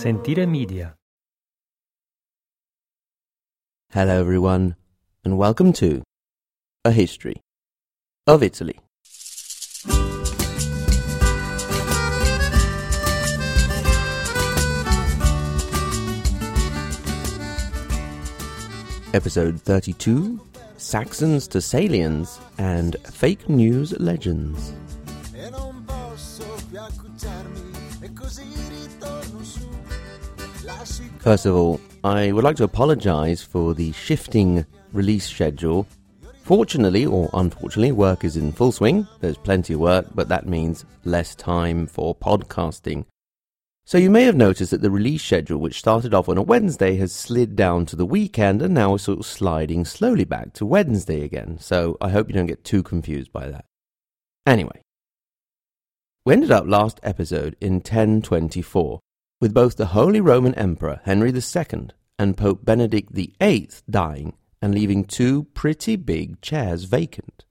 Sentire Media. Hello, everyone, and welcome to A History of Italy. Episode 32 Saxons to Salians and Fake News Legends. First of all, I would like to apologize for the shifting release schedule. Fortunately, or unfortunately, work is in full swing. There's plenty of work, but that means less time for podcasting. So you may have noticed that the release schedule, which started off on a Wednesday, has slid down to the weekend and now is sort of sliding slowly back to Wednesday again. So I hope you don't get too confused by that. Anyway, we ended up last episode in 1024 with both the Holy Roman Emperor Henry II and Pope Benedict VIII dying and leaving two pretty big chairs vacant.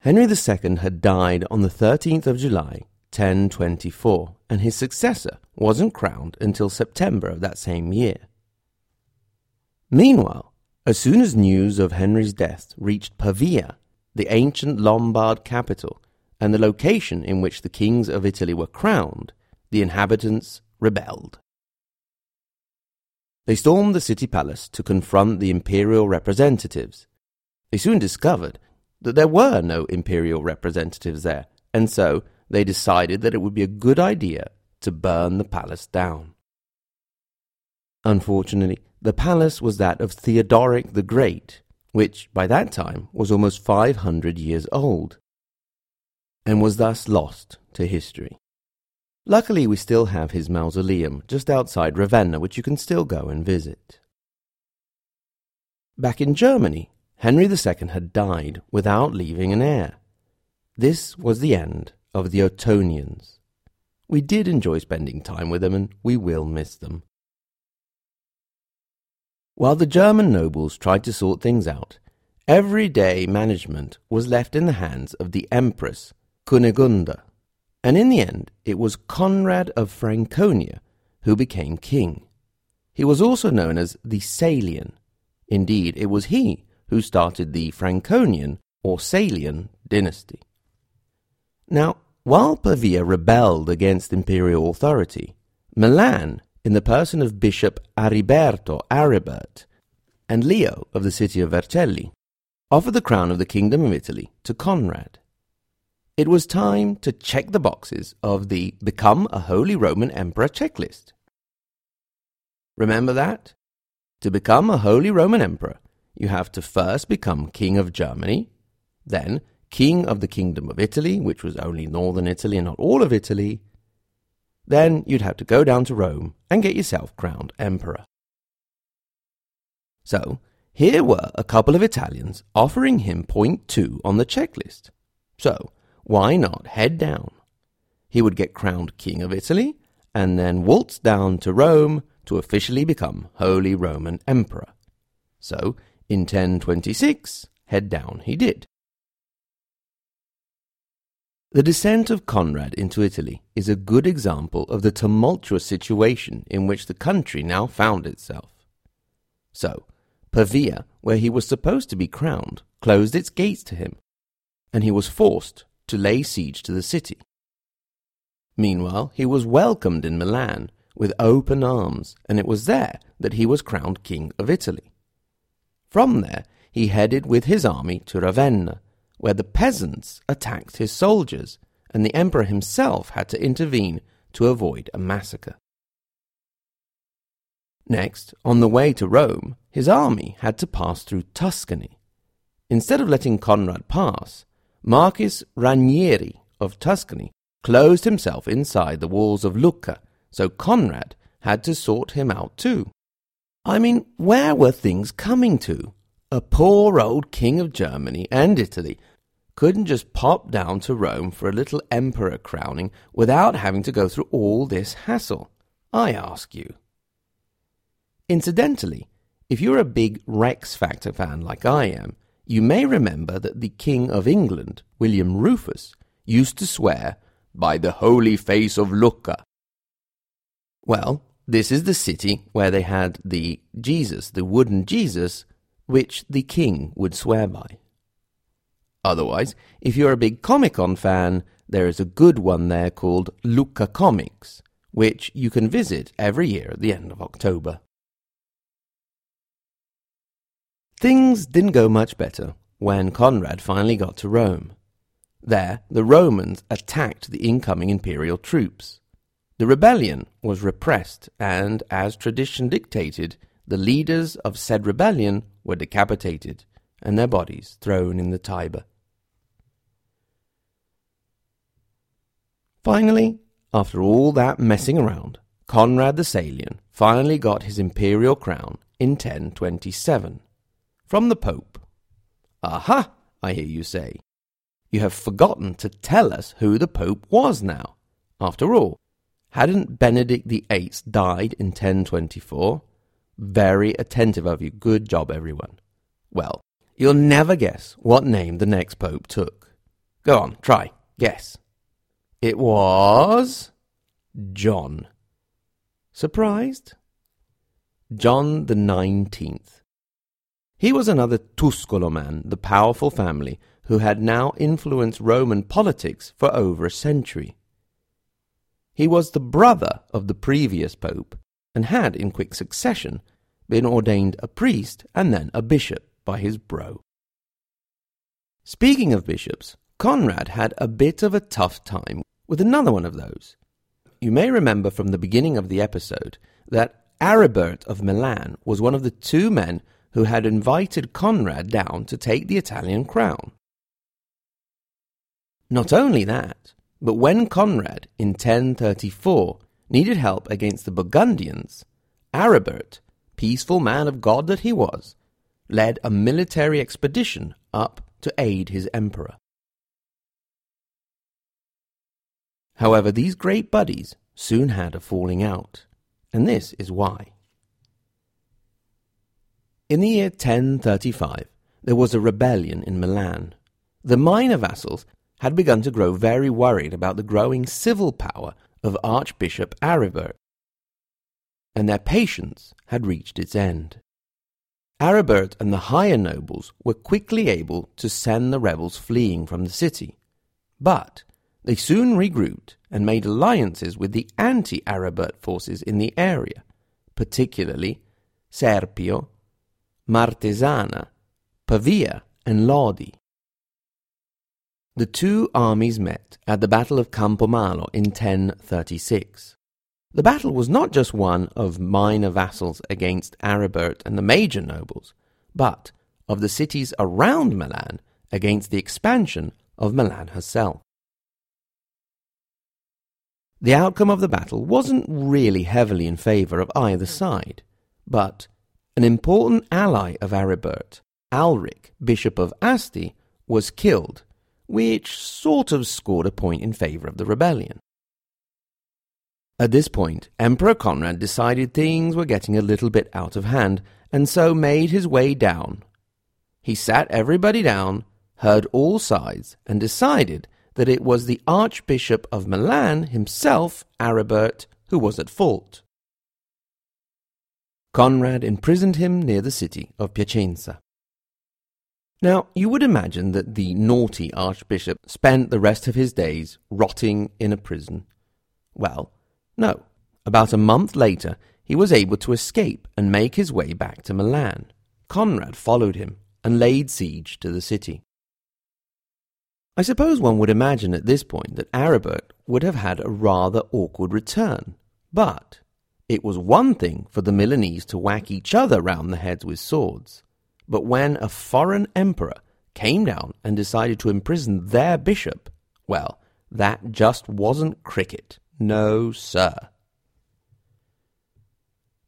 Henry II had died on the 13th of July, 1024, and his successor wasn't crowned until September of that same year. Meanwhile, as soon as news of Henry's death reached Pavia, the ancient Lombard capital, and the location in which the kings of Italy were crowned, the inhabitants rebelled. They stormed the city palace to confront the imperial representatives. They soon discovered that there were no imperial representatives there, and so they decided that it would be a good idea to burn the palace down. Unfortunately, the palace was that of Theodoric the Great, which by that time was almost 500 years old, and was thus lost to history. Luckily, we still have his mausoleum just outside Ravenna, which you can still go and visit. Back in Germany, Henry II had died without leaving an heir. This was the end of the Ottonians. We did enjoy spending time with them, and we will miss them. While the German nobles tried to sort things out, everyday management was left in the hands of the Empress Cunegunda, and in the end it was Conrad of Franconia who became king. He was also known as the Salian. Indeed, it was he who started the Franconian or Salian dynasty. Now, while Pavia rebelled against imperial authority, Milan, in the person of Bishop Ariberto Aribert and Leo of the city of Vercelli, offered the crown of the Kingdom of Italy to Conrad. It was time to check the boxes of the Become a Holy Roman Emperor checklist. Remember that? To become a Holy Roman Emperor, you have to first become King of Germany, then King of the Kingdom of Italy, which was only northern Italy and not all of Italy. Then you'd have to go down to Rome and get yourself crowned Emperor. So, here were a couple of Italians offering him point two on the checklist. So, why not head down? He would get crowned King of Italy and then waltz down to Rome to officially become Holy Roman Emperor. So, in 1026, head down he did. The descent of Conrad into Italy is a good example of the tumultuous situation in which the country now found itself. So, Pavia, where he was supposed to be crowned, closed its gates to him, and he was forced to lay siege to the city. Meanwhile, he was welcomed in Milan with open arms, and it was there that he was crowned King of Italy. From there, he headed with his army to Ravenna, where the peasants attacked his soldiers, and the emperor himself had to intervene to avoid a massacre. Next, on the way to Rome, his army had to pass through Tuscany. Instead of letting Conrad pass, Marquis Ranieri of Tuscany closed himself inside the walls of Lucca, so Conrad had to sort him out too. I mean, where were things coming to? A poor old king of Germany and Italy couldn't just pop down to Rome for a little emperor crowning without having to go through all this hassle. I ask you. Incidentally, if you're a big Rex Factor fan like I am, you may remember that the King of England, William Rufus, used to swear by the holy face of Lucca Well, this is the city where they had the Jesus, the wooden Jesus, which the king would swear by. Otherwise, if you're a big Comic Con fan, there is a good one there called Lucca Comics, which you can visit every year at the end of October. Things didn't go much better when Conrad finally got to Rome. There, the Romans attacked the incoming imperial troops. The rebellion was repressed, and as tradition dictated, the leaders of said rebellion were decapitated and their bodies thrown in the Tiber. Finally, after all that messing around, Conrad the Salian finally got his imperial crown in 1027 from the Pope. Aha, I hear you say. You have forgotten to tell us who the Pope was now. After all, hadn't Benedict VIII died in 1024? Very attentive of you. Good job, everyone. Well, you'll never guess what name the next Pope took. Go on, try. Guess. It was. John. Surprised? John the Nineteenth. He was another Tuscolo man, the powerful family, who had now influenced Roman politics for over a century. He was the brother of the previous pope, and had, in quick succession, been ordained a priest and then a bishop by his bro. Speaking of bishops, Conrad had a bit of a tough time with another one of those. You may remember from the beginning of the episode that Aribert of Milan was one of the two men who had invited Conrad down to take the Italian crown. Not only that, but when Conrad in 1034 needed help against the Burgundians, Aribert, peaceful man of God that he was, led a military expedition up to aid his emperor. However, these great buddies soon had a falling out, and this is why. In the year 1035, there was a rebellion in Milan. The minor vassals had begun to grow very worried about the growing civil power of Archbishop Aribert, and their patience had reached its end. Aribert and the higher nobles were quickly able to send the rebels fleeing from the city, but they soon regrouped and made alliances with the anti Aribert forces in the area, particularly Serpio Martesana, Pavia, and Lodi. The two armies met at the Battle of Campomalo in 1036. The battle was not just one of minor vassals against Aribert and the major nobles, but of the cities around Milan against the expansion of Milan herself. The outcome of the battle wasn't really heavily in favour of either side, but an important ally of Aribert, Alric, Bishop of Asti, was killed, which sort of scored a point in favour of the rebellion. At this point, Emperor Conrad decided things were getting a little bit out of hand, and so made his way down. He sat everybody down, heard all sides, and decided that it was the Archbishop of Milan himself, Aribert, who was at fault. Conrad imprisoned him near the city of Piacenza. Now, you would imagine that the naughty archbishop spent the rest of his days rotting in a prison. Well, no. About a month later, he was able to escape and make his way back to Milan. Conrad followed him and laid siege to the city. I suppose one would imagine at this point that Aribert would have had a rather awkward return, but it was one thing for the Milanese to whack each other round the heads with swords, but when a foreign emperor came down and decided to imprison their bishop, well, that just wasn't cricket. No, sir.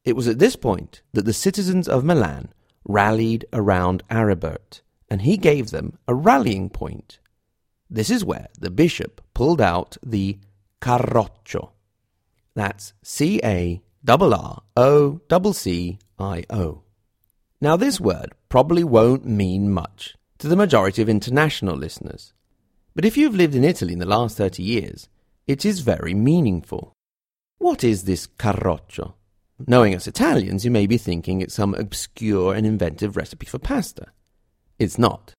It was at this point that the citizens of Milan rallied around Aribert, and he gave them a rallying point. This is where the bishop pulled out the carroccio. That's C A double R O double C I O. Now, this word probably won't mean much to the majority of international listeners, but if you've lived in Italy in the last 30 years, it is very meaningful. What is this carroccio? Knowing us Italians, you may be thinking it's some obscure and inventive recipe for pasta. It's not.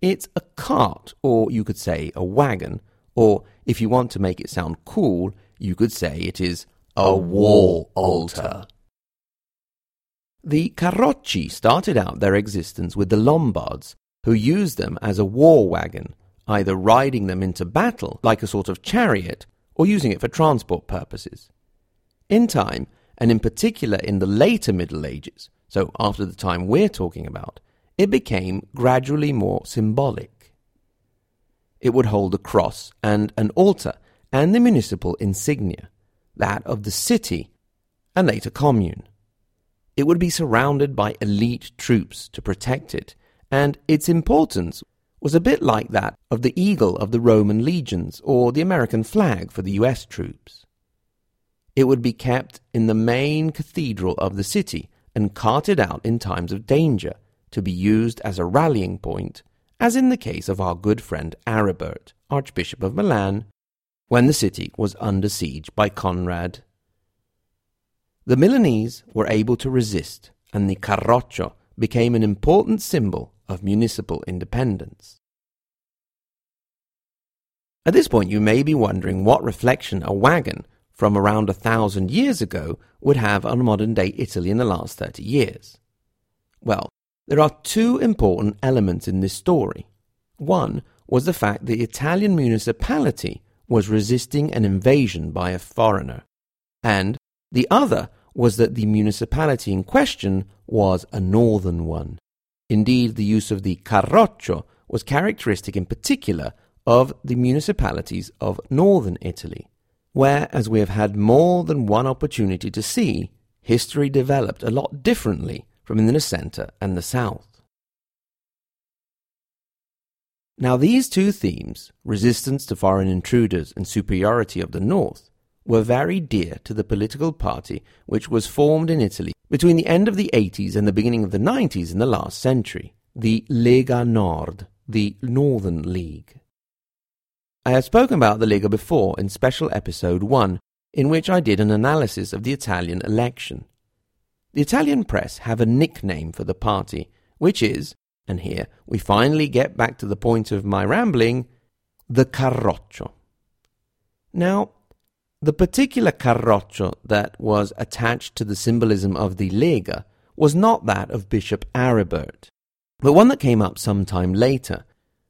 It's a cart, or you could say a wagon, or if you want to make it sound cool, you could say it is a war altar. The carrocci started out their existence with the Lombards, who used them as a war wagon, either riding them into battle like a sort of chariot, or using it for transport purposes. In time, and in particular in the later Middle Ages, so after the time we're talking about, it became gradually more symbolic. It would hold a cross and an altar and the municipal insignia, that of the city and later commune. It would be surrounded by elite troops to protect it, and its importance was a bit like that of the eagle of the Roman legions or the American flag for the US troops. It would be kept in the main cathedral of the city and carted out in times of danger to be used as a rallying point, as in the case of our good friend Aribert, Archbishop of Milan, when the city was under siege by Conrad. The Milanese were able to resist, and the carroccio became an important symbol of municipal independence. At this point, you may be wondering what reflection a wagon from around a thousand years ago would have on modern day Italy in the last 30 years. Well, there are two important elements in this story. One was the fact that the Italian municipality was resisting an invasion by a foreigner, and the other was that the municipality in question was a northern one. Indeed, the use of the carroccio was characteristic in particular of the municipalities of northern Italy, where, as we have had more than one opportunity to see, history developed a lot differently from in the centre and the south. Now, these two themes, resistance to foreign intruders and superiority of the north, were very dear to the political party which was formed in Italy between the end of the 80s and the beginning of the 90s in the last century, the Lega Nord, the Northern League. I have spoken about the Lega before in special episode 1, in which I did an analysis of the Italian election. The Italian press have a nickname for the party, which is, and here we finally get back to the point of my rambling, the Carroccio. Now, the particular Carroccio that was attached to the symbolism of the Lega was not that of Bishop Aribert, but one that came up some time later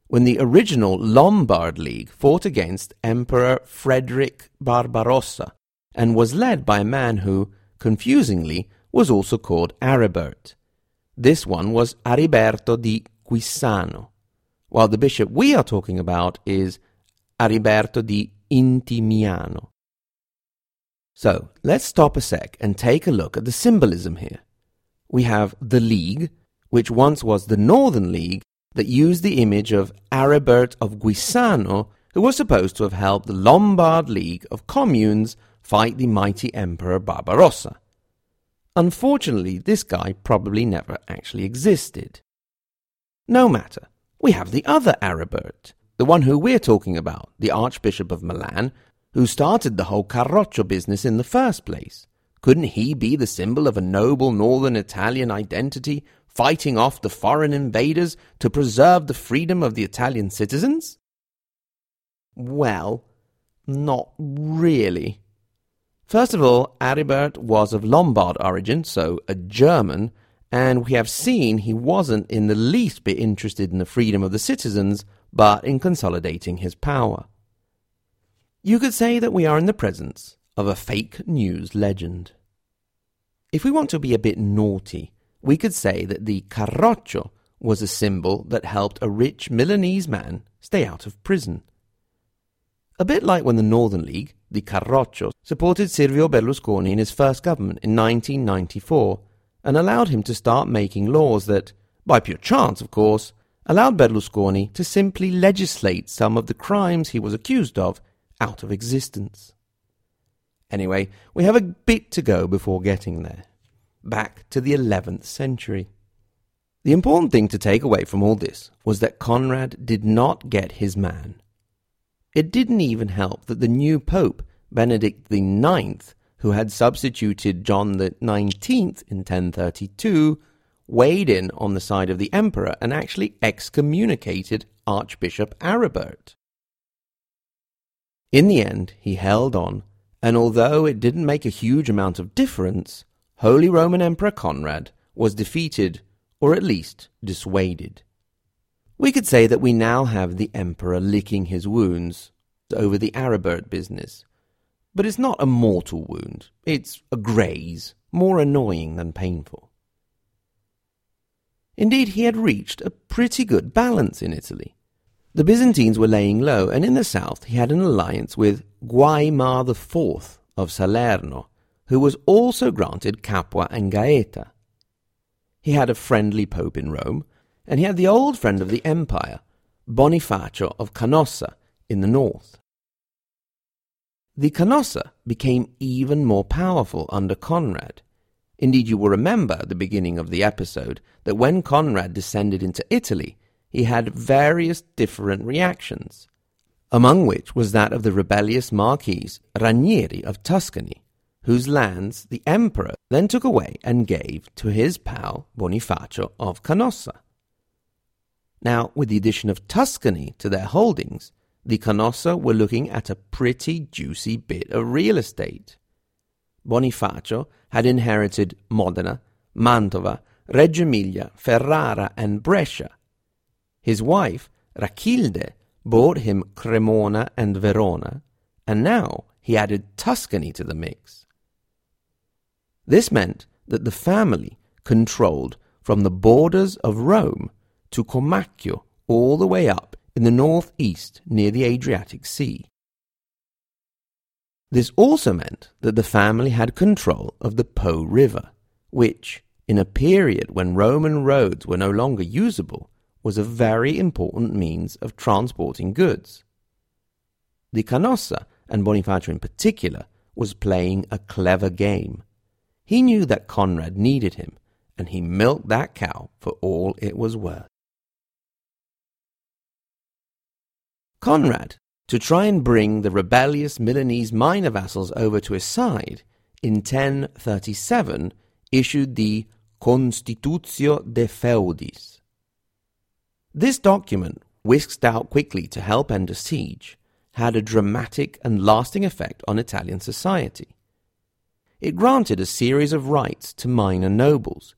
when the original Lombard League fought against Emperor Frederick Barbarossa and was led by a man who, confusingly, was also called Aribert. This one was Ariberto di Giussano, while the bishop we are talking about is Ariberto di Intimiano. So, let's stop a sec and take a look at the symbolism here. We have the League, which once was the Northern League, that used the image of Aribert of Giussano, who was supposed to have helped the Lombard League of Communes fight the mighty Emperor Barbarossa. Unfortunately, this guy probably never actually existed. No matter, we have the other Aribert, the one who we're talking about, the Archbishop of Milan, who started the whole Carroccio business in the first place. Couldn't he be the symbol of a noble northern Italian identity fighting off the foreign invaders to preserve the freedom of the Italian citizens? Well, not really. First of all, Aribert was of Lombard origin, so a German, and we have seen he wasn't in the least bit interested in the freedom of the citizens, but in consolidating his power. You could say that we are in the presence of a fake news legend. If we want to be a bit naughty, we could say that the carroccio was a symbol that helped a rich Milanese man stay out of prison. A bit like when the Northern League, the Carroccio, supported Silvio Berlusconi in his first government in 1994 and allowed him to start making laws that, by pure chance of course, allowed Berlusconi to simply legislate some of the crimes he was accused of out of existence. Anyway, we have a bit to go before getting there back to the 11th century. The important thing to take away from all this was that Conrad did not get his man. It didn't even help that the new pope, Benedict IX, who had substituted John Nineteenth in 1032, weighed in on the side of the emperor and actually excommunicated Archbishop Aribert. In the end, he held on, and although it didn't make a huge amount of difference, Holy Roman Emperor Conrad was defeated, or at least dissuaded. We could say that we now have the emperor licking his wounds over the Aribert business. But it's not a mortal wound, it's a graze, more annoying than painful. Indeed, he had reached a pretty good balance in Italy. The Byzantines were laying low, and in the south he had an alliance with Guaimar IV of Salerno, who was also granted Capua and Gaeta. He had a friendly pope in Rome, and he had the old friend of the empire, Bonifacio of Canossa, in the north. The Canossa became even more powerful under Conrad. Indeed, you will remember at the beginning of the episode that when Conrad descended into Italy, he had various different reactions, among which was that of the rebellious Marquis Ranieri of Tuscany, whose lands the emperor then took away and gave to his pal Bonifacio of Canossa. Now, with the addition of Tuscany to their holdings, the Canossa were looking at a pretty juicy bit of real estate. Bonifacio had inherited Modena, Mantova, Reggio Emilia, Ferrara, and Brescia, his wife, Rachilde, bought him Cremona and Verona, and now he added Tuscany to the mix. This meant that the family controlled from the borders of Rome to Comacchio all the way up in the northeast near the Adriatic Sea. This also meant that the family had control of the Po River, which, in a period when Roman roads were no longer usable, was a very important means of transporting goods. The Canossa, and Bonifacio in particular, was playing a clever game. He knew that Conrad needed him, and he milked that cow for all it was worth. Conrad, to try and bring the rebellious Milanese minor vassals over to his side, in 1037 issued the Constitutio de Feudis, this document, whisked out quickly to help end a siege, had a dramatic and lasting effect on Italian society. It granted a series of rights to minor nobles,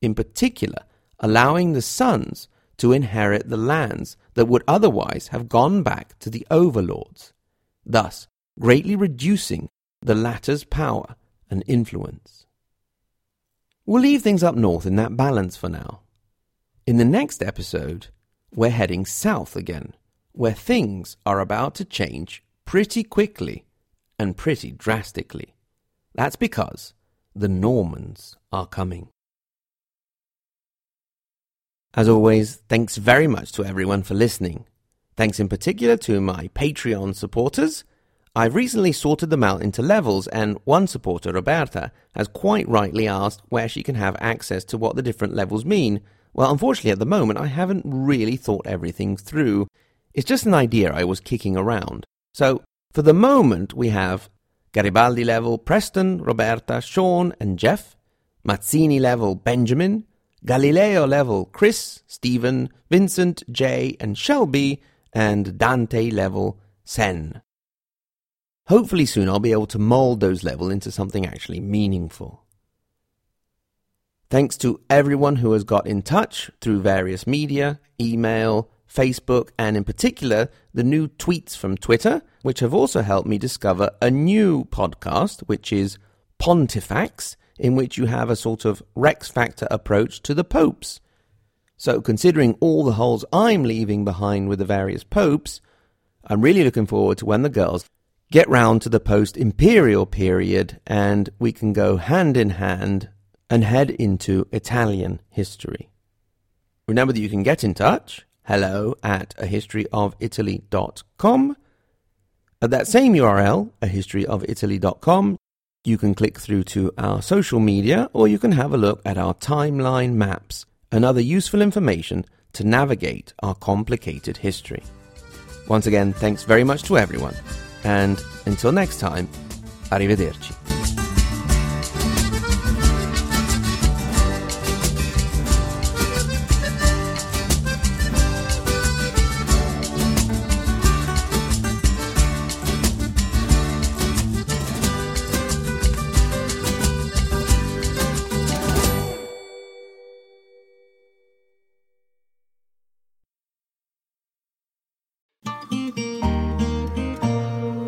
in particular allowing the sons to inherit the lands that would otherwise have gone back to the overlords, thus greatly reducing the latter's power and influence. We'll leave things up north in that balance for now. In the next episode, we're heading south again, where things are about to change pretty quickly and pretty drastically. That's because the Normans are coming. As always, thanks very much to everyone for listening. Thanks in particular to my Patreon supporters. I've recently sorted them out into levels, and one supporter, Roberta, has quite rightly asked where she can have access to what the different levels mean, well, unfortunately, at the moment, I haven't really thought everything through. It's just an idea I was kicking around. So, for the moment, we have Garibaldi level Preston, Roberta, Sean, and Jeff, Mazzini level Benjamin, Galileo level Chris, Stephen, Vincent, Jay, and Shelby, and Dante level Sen. Hopefully, soon I'll be able to mold those levels into something actually meaningful. Thanks to everyone who has got in touch through various media, email, Facebook, and in particular, the new tweets from Twitter, which have also helped me discover a new podcast, which is Pontifacts, in which you have a sort of Rex Factor approach to the popes. So, considering all the holes I'm leaving behind with the various popes, I'm really looking forward to when the girls get round to the post imperial period and we can go hand in hand and head into Italian history. Remember that you can get in touch, hello at a historyofitaly.com. At that same URL, a historyofitaly.com, you can click through to our social media or you can have a look at our timeline maps and other useful information to navigate our complicated history. Once again, thanks very much to everyone. And until next time, arrivederci.